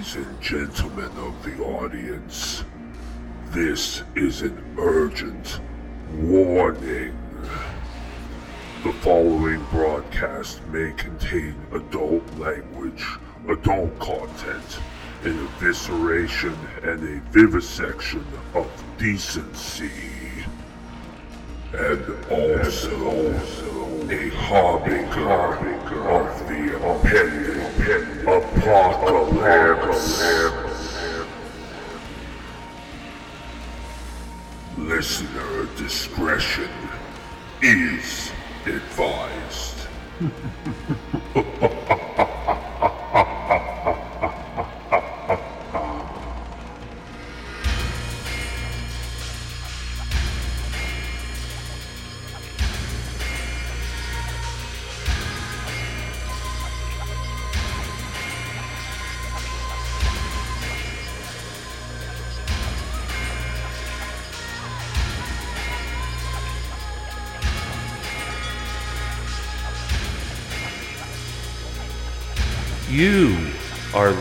Ladies and gentlemen of the audience, this is an urgent warning. The following broadcast may contain adult language, adult content, an evisceration, and a vivisection of decency. And also a harbinger of the apocalypse. Listener discretion is advised.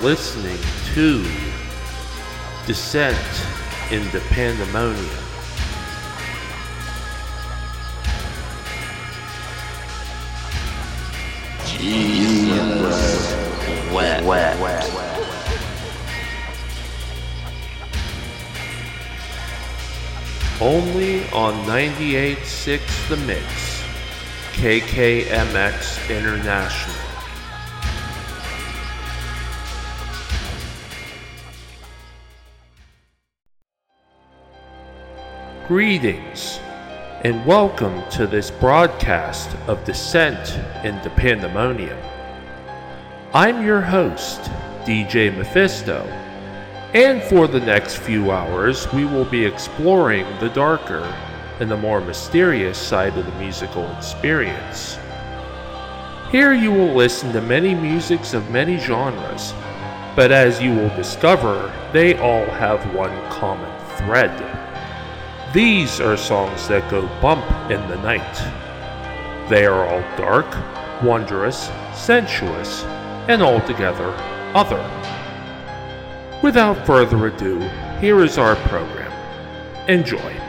listening to Descent into Pandemonium. Jesus wet. Only on 98.6 The Mix, KKMX International. Greetings, and welcome to this broadcast of Descent into Pandemonium. I'm your host, DJ Mephisto, and for the next few hours, we will be exploring the darker and the more mysterious side of the musical experience. Here you will listen to many musics of many genres, but as you will discover, they all have one common thread. These are songs that go bump in the night. They are all dark, wondrous, sensuous, and altogether other. Without further ado, here is our program. Enjoy.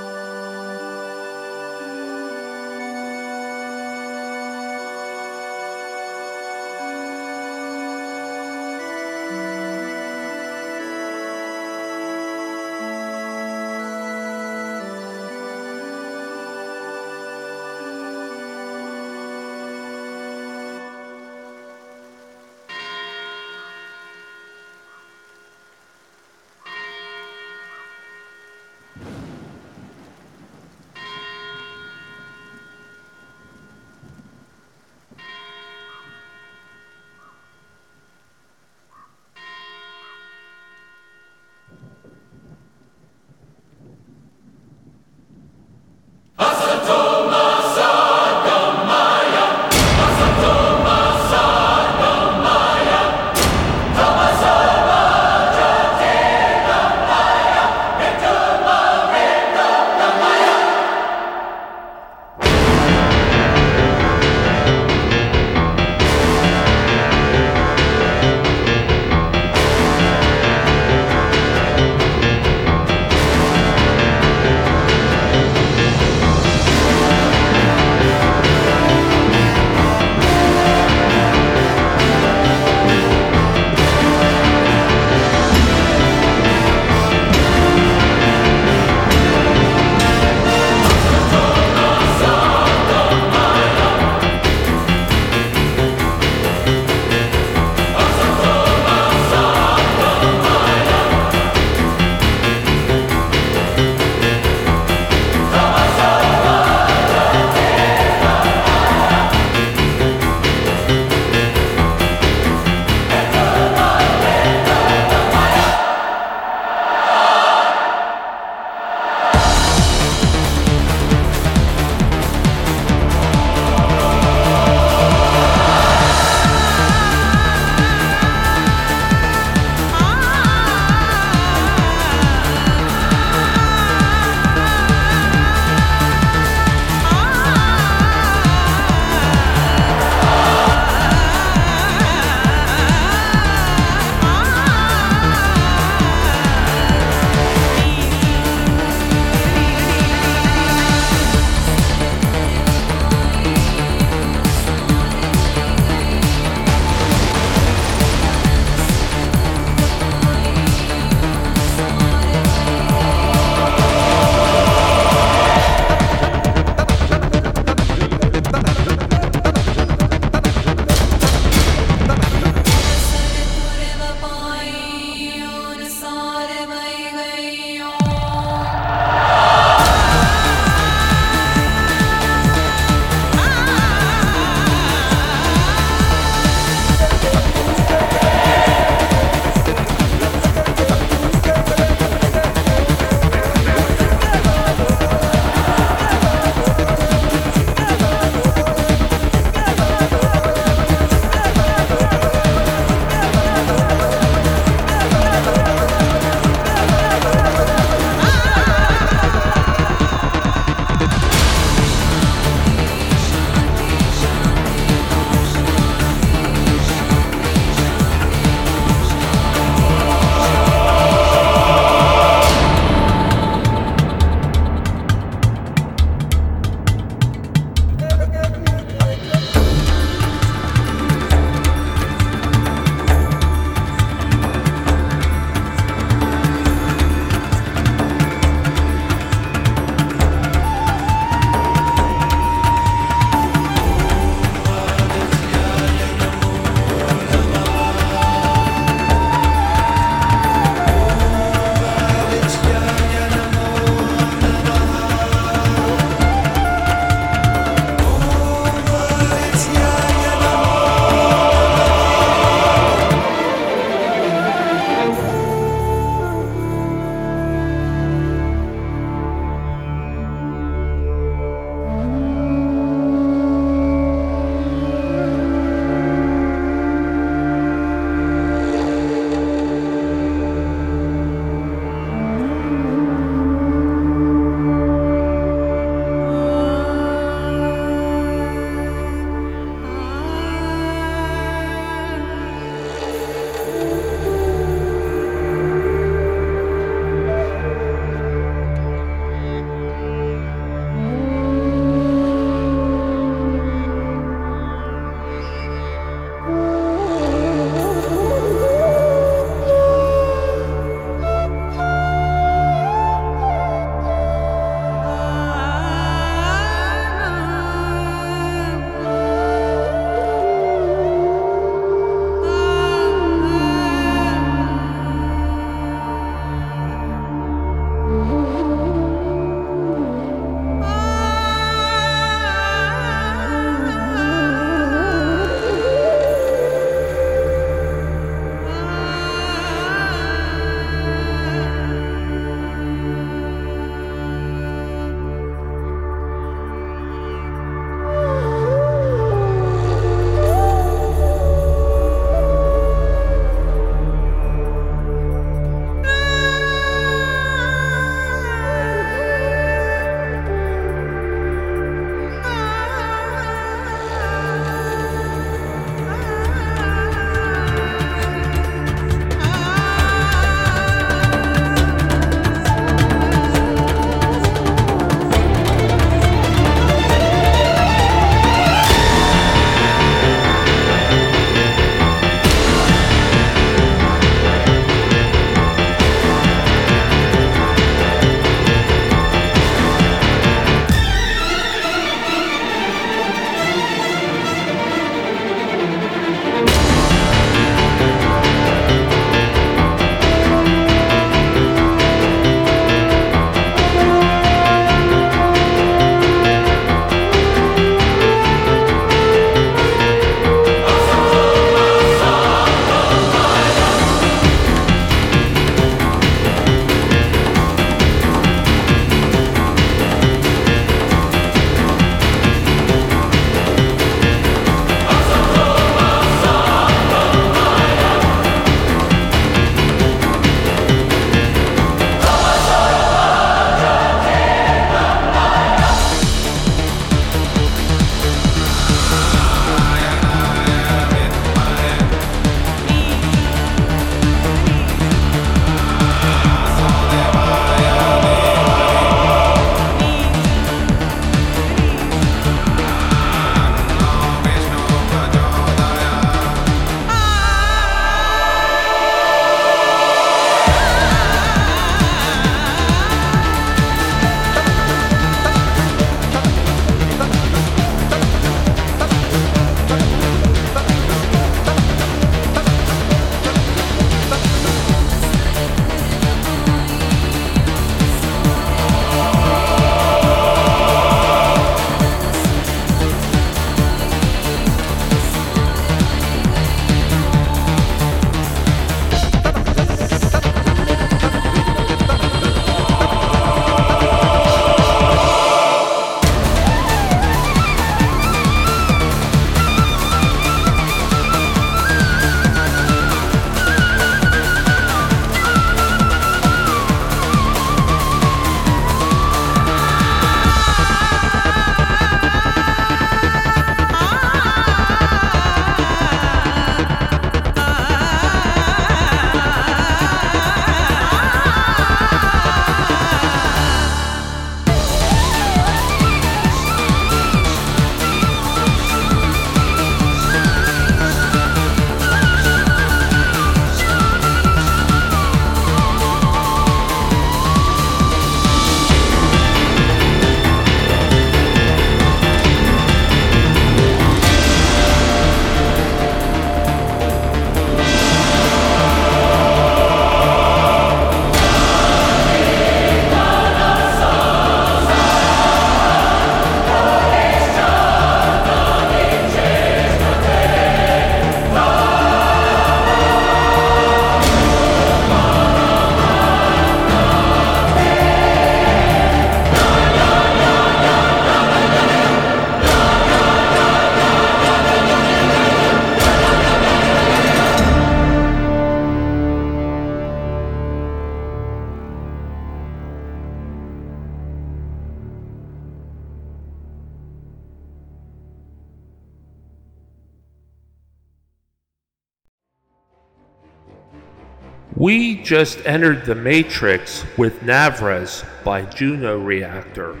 just entered the Matrix with Navras by Juno Reactor.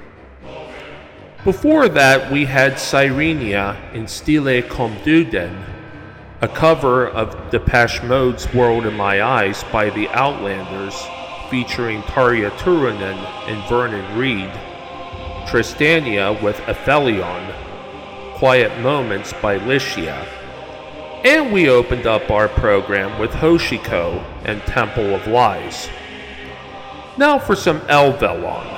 Before that, we had Sirenia in Stille Kom Døden, a cover of Depeche Mode's World in My Eyes by the Outlanders, featuring Tarja Turunen and Vernon Reid, Tristania with Aphelion, Quiet Moments by Lycia, and we opened up our program with Hoshiko and Temple of Lies. Now for some Elvellon.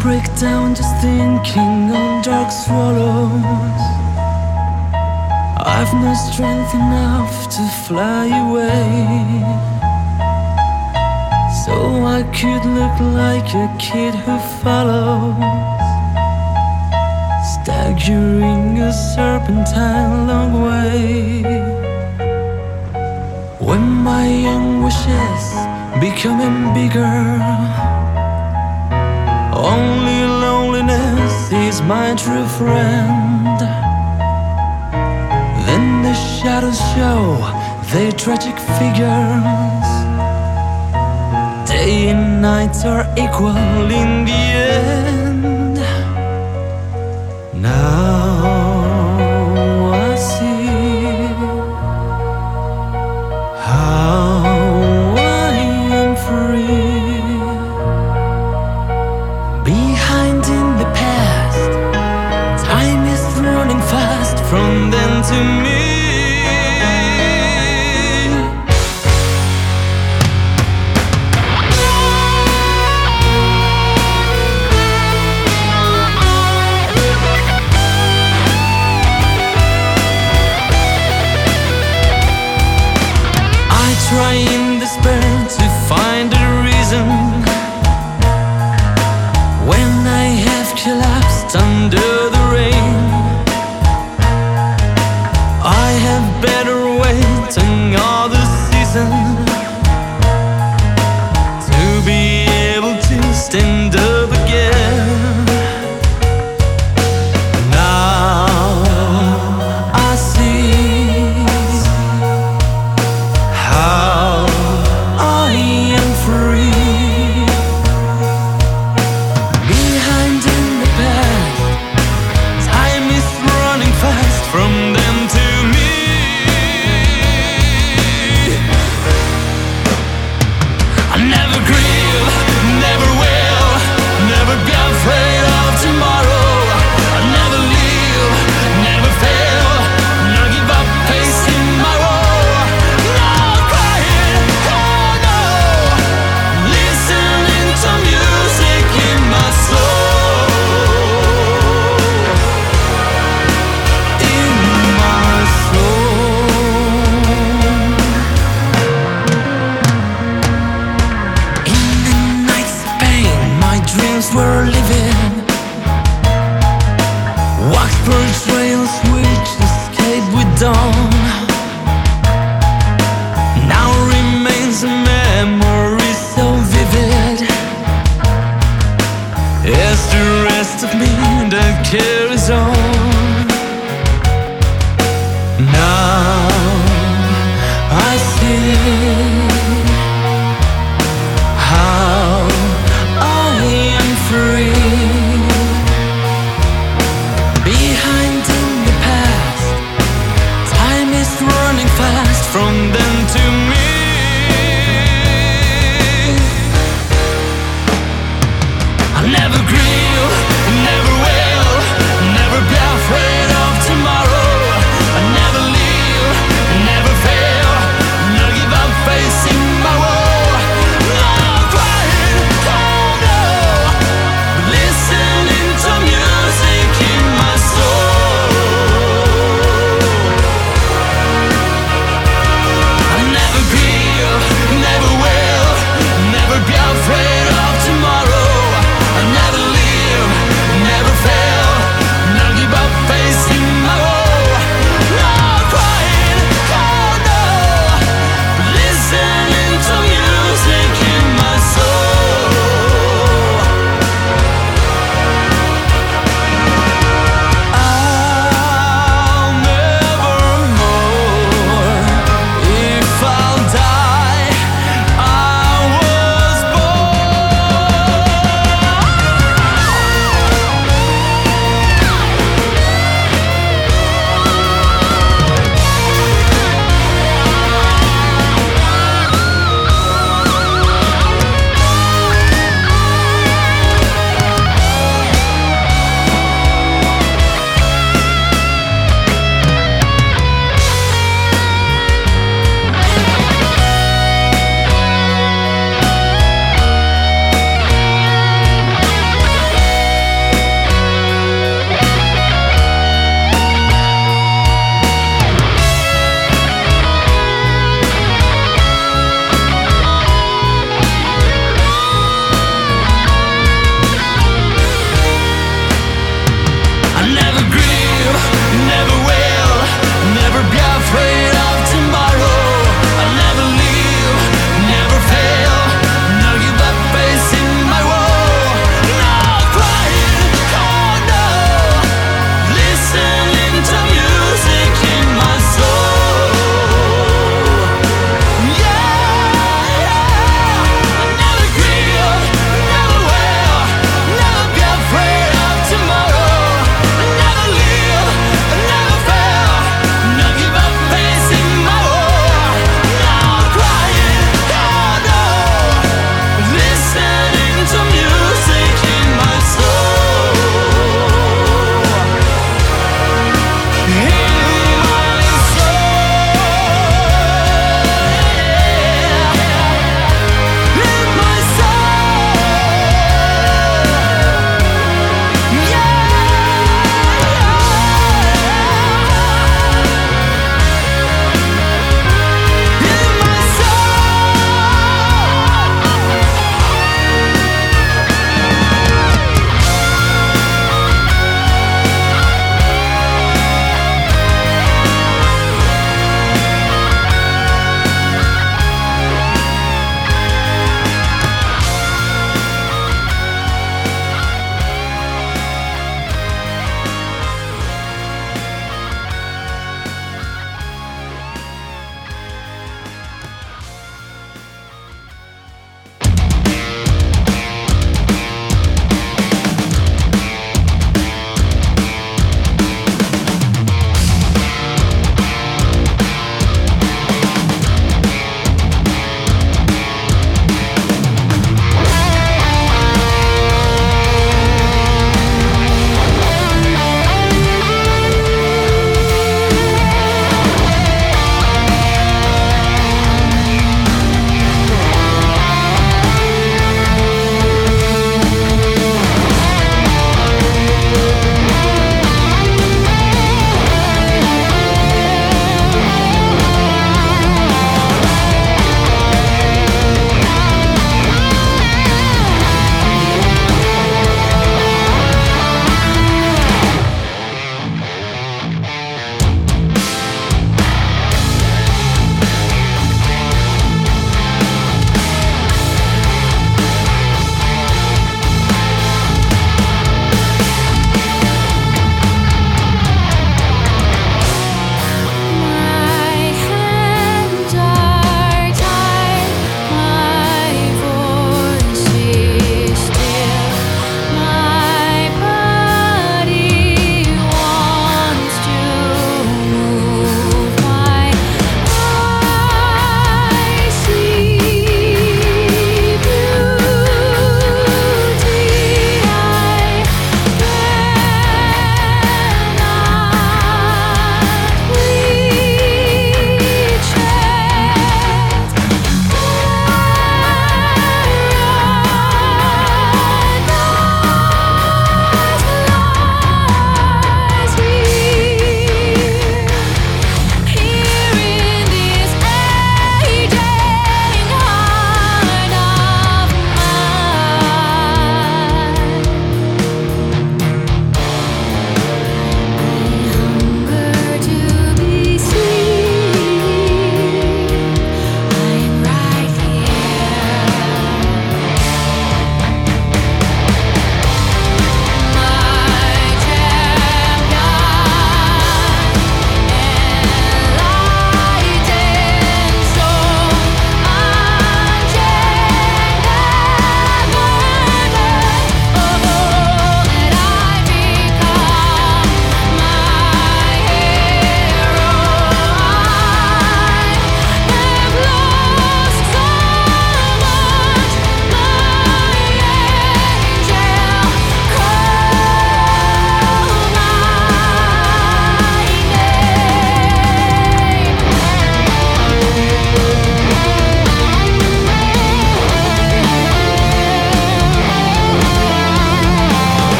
Break down just thinking on dark swallows. I've no strength enough to fly away. So I could look like a kid who follows, staggering a serpentine long way. When my young wishes becoming bigger. Only loneliness is my true friend. Then the shadows show their tragic figures. Day and night are equal in the end.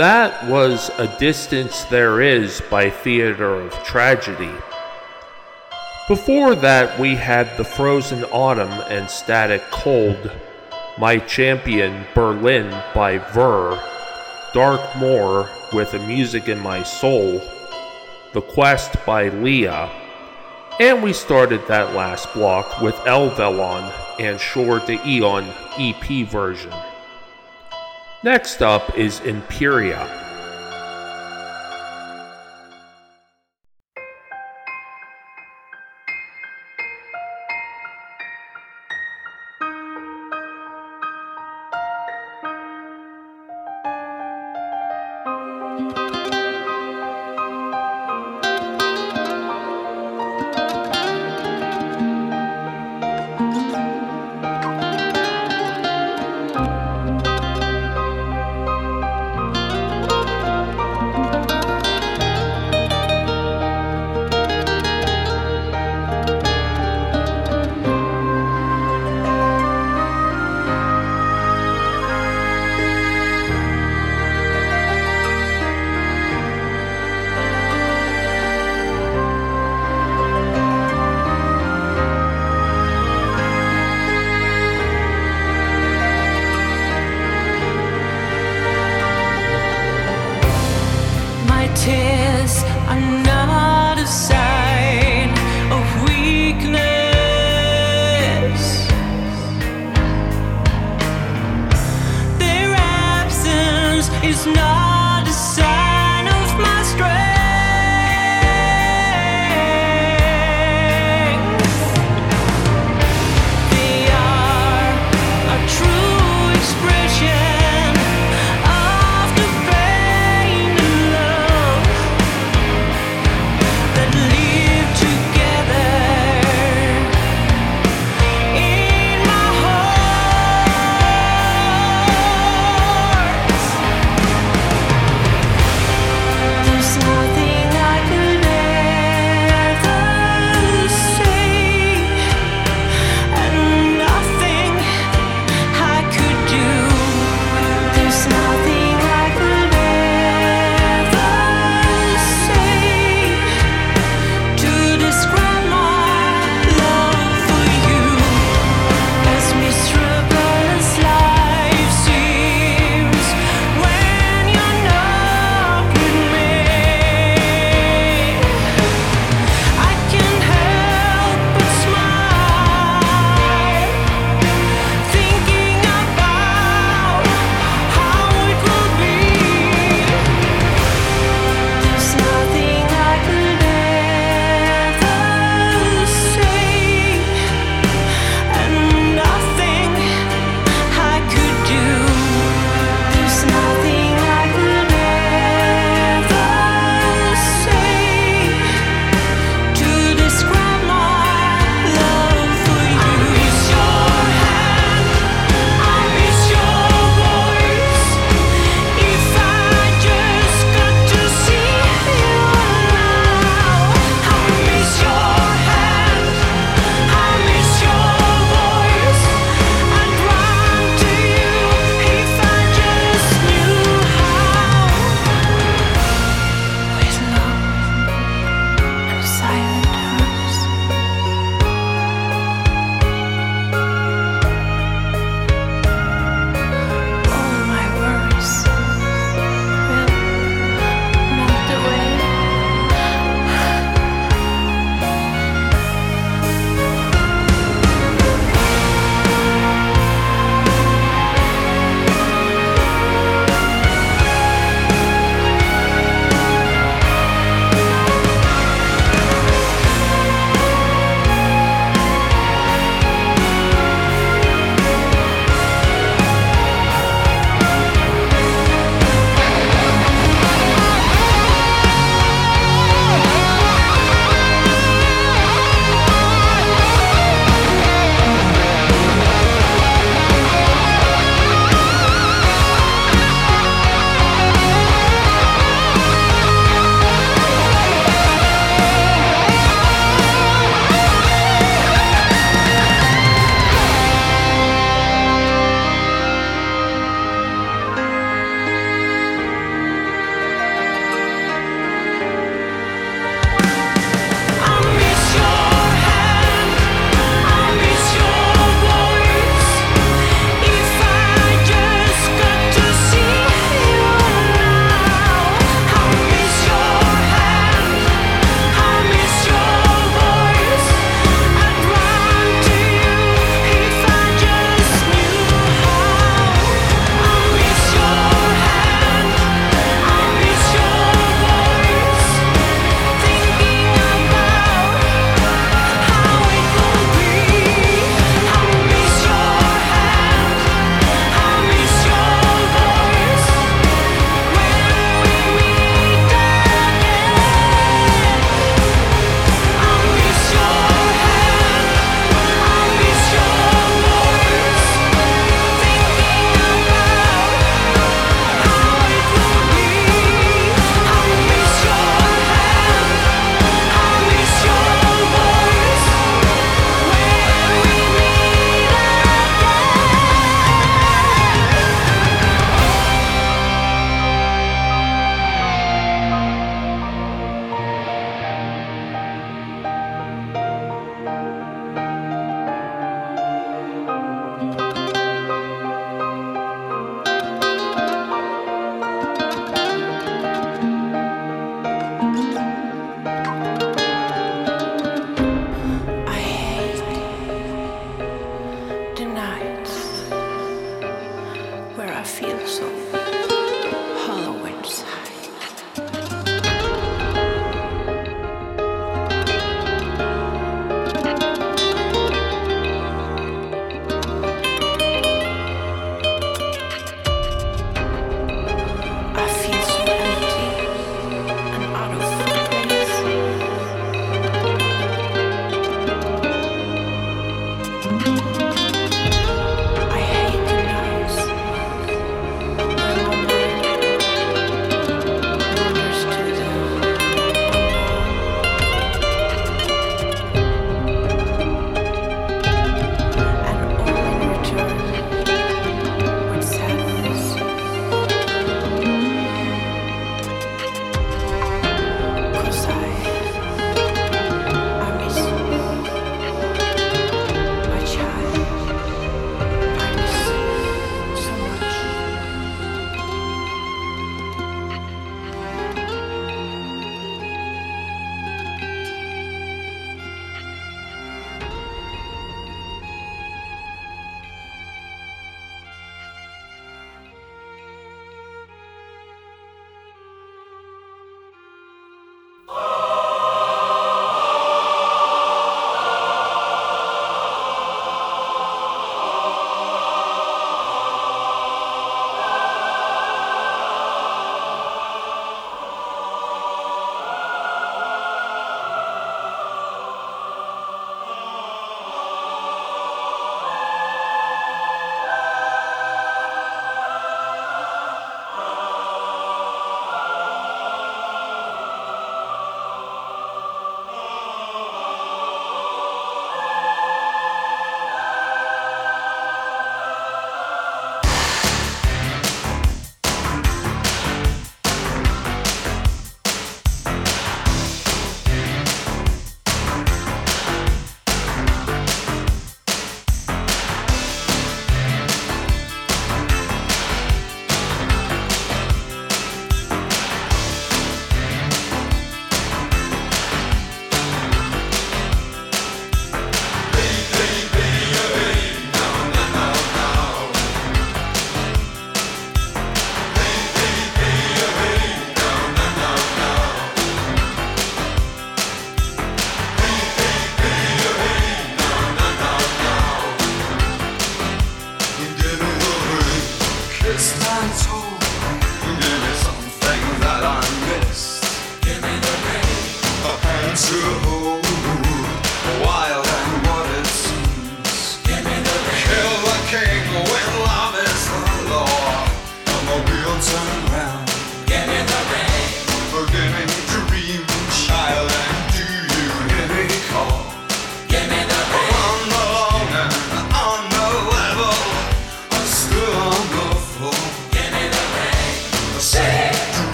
That was A Distance There Is by Theatre of Tragedy. Before that, we had The Frozen Autumn and Static Cold, My Champion Berlin by Ver, Dark Moor with A Music in My Soul, The Quest by Leah, and we started that last block with Elvellon and Shore de Eon EP version. Next up is Imperia.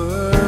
Further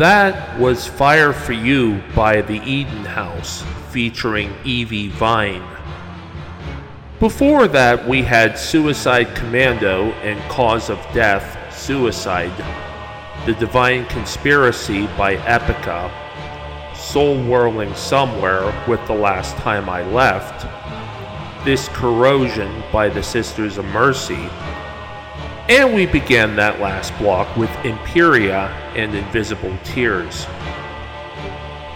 That was Fire for You by the Eden House, featuring Evie Vine. Before that, we had Suicide Commando and Cause of Death, Suicide, The Divine Conspiracy by Epica, Soul Whirling Somewhere with The Last Time I Left, This Corrosion by the Sisters of Mercy, and we began that last block with Imperia and Invisible Tears.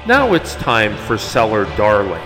Now it's time for Cellar Darling.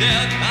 Dead,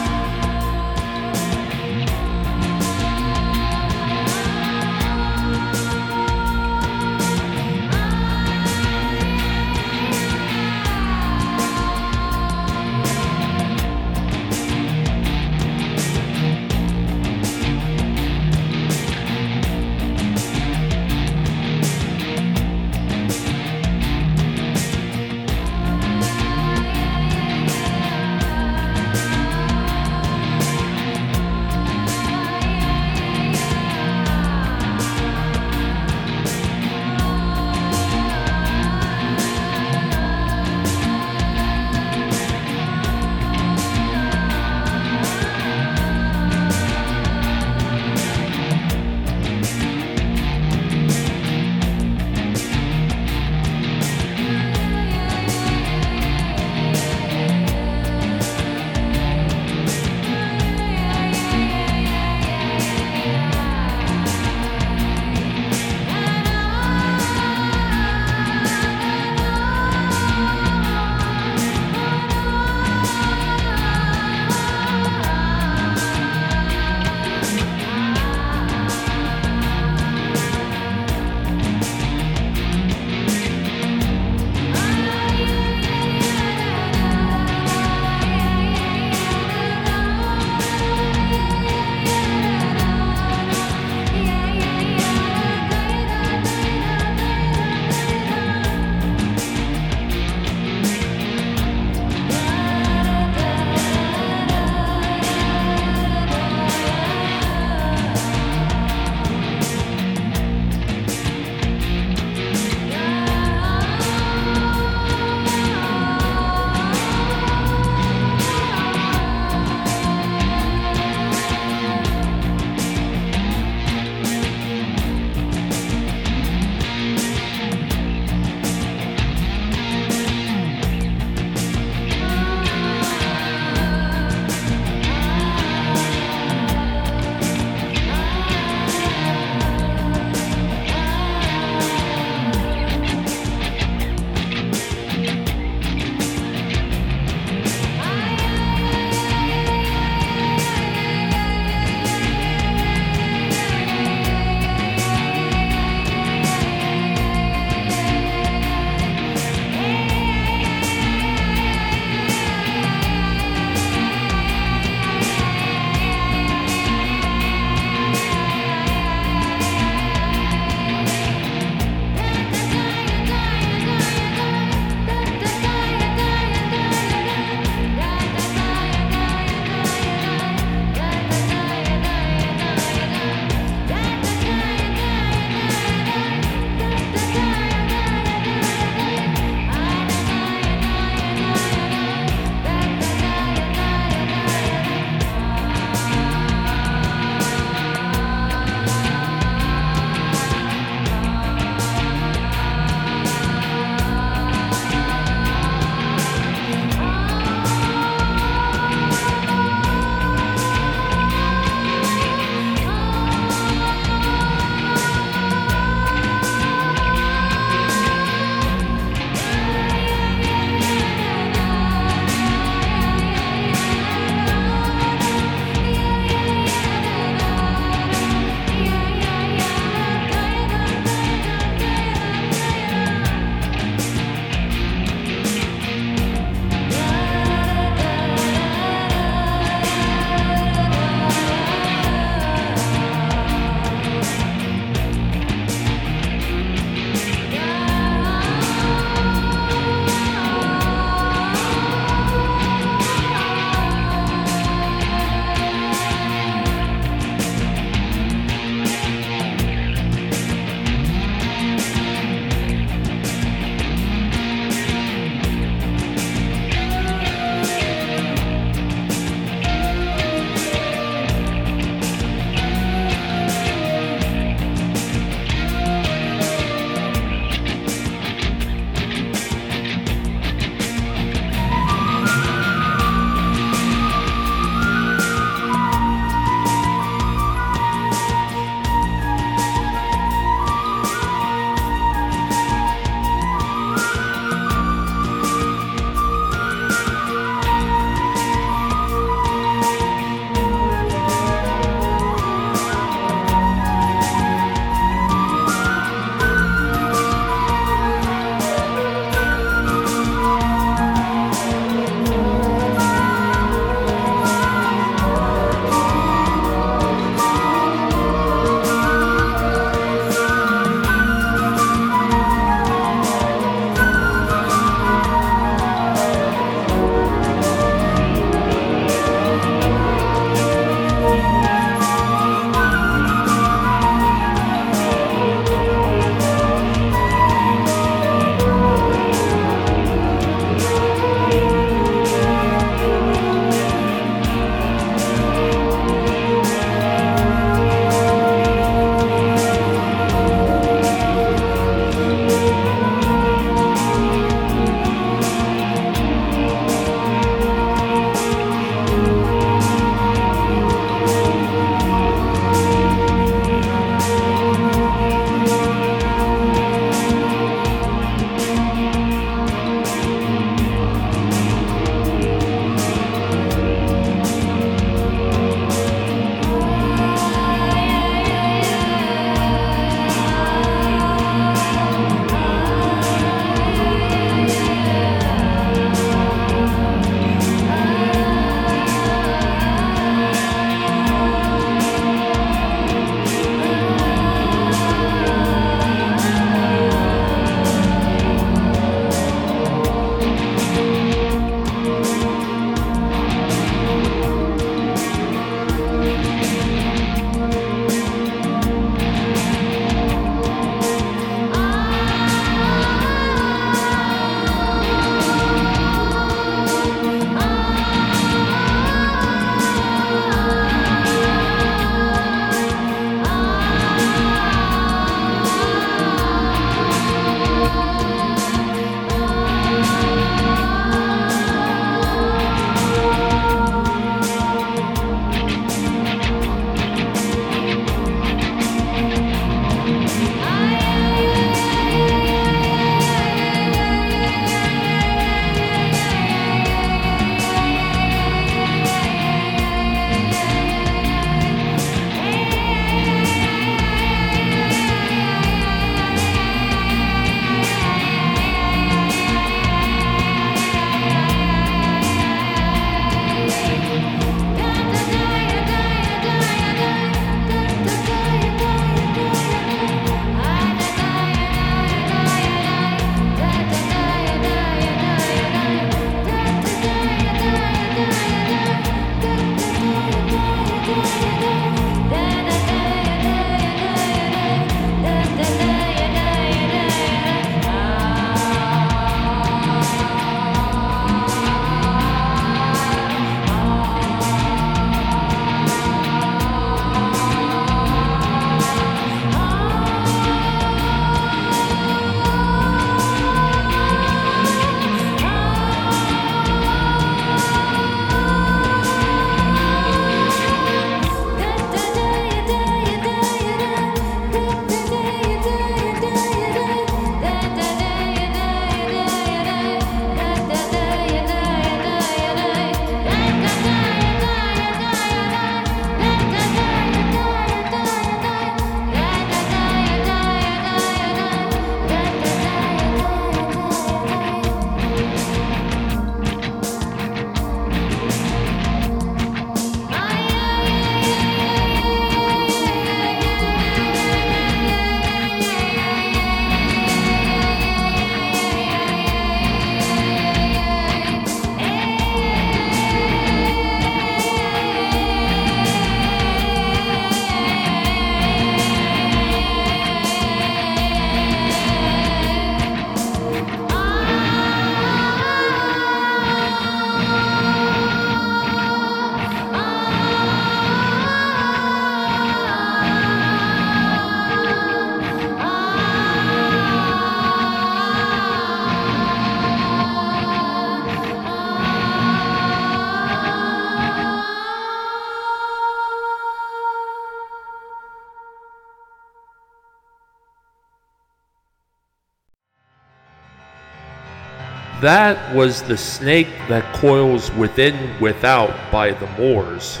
That was the snake that coils within without by the Moors.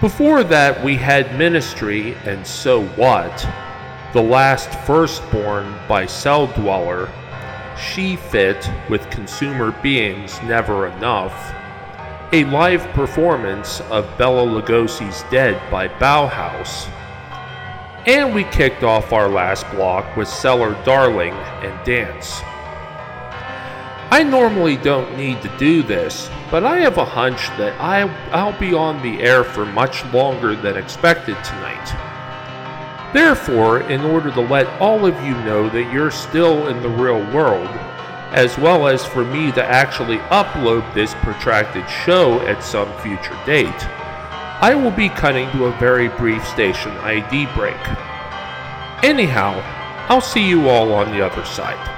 Before that, we had Ministry and So What, The Last Firstborn by Celldweller, She Fit with Consumer Beings Never Enough, a live performance of Bela Lugosi's Dead by Bauhaus, and we kicked off our last block with Cellar Darling and Dance. Normally don't need to do this, but I have a hunch that I, I'll be on the air for much longer than expected tonight. Therefore, in order to let all of you know that you're still in the real world, as well as for me to actually upload this protracted show at some future date, I will be cutting to a very brief station ID break. Anyhow, I'll see you all on the other side.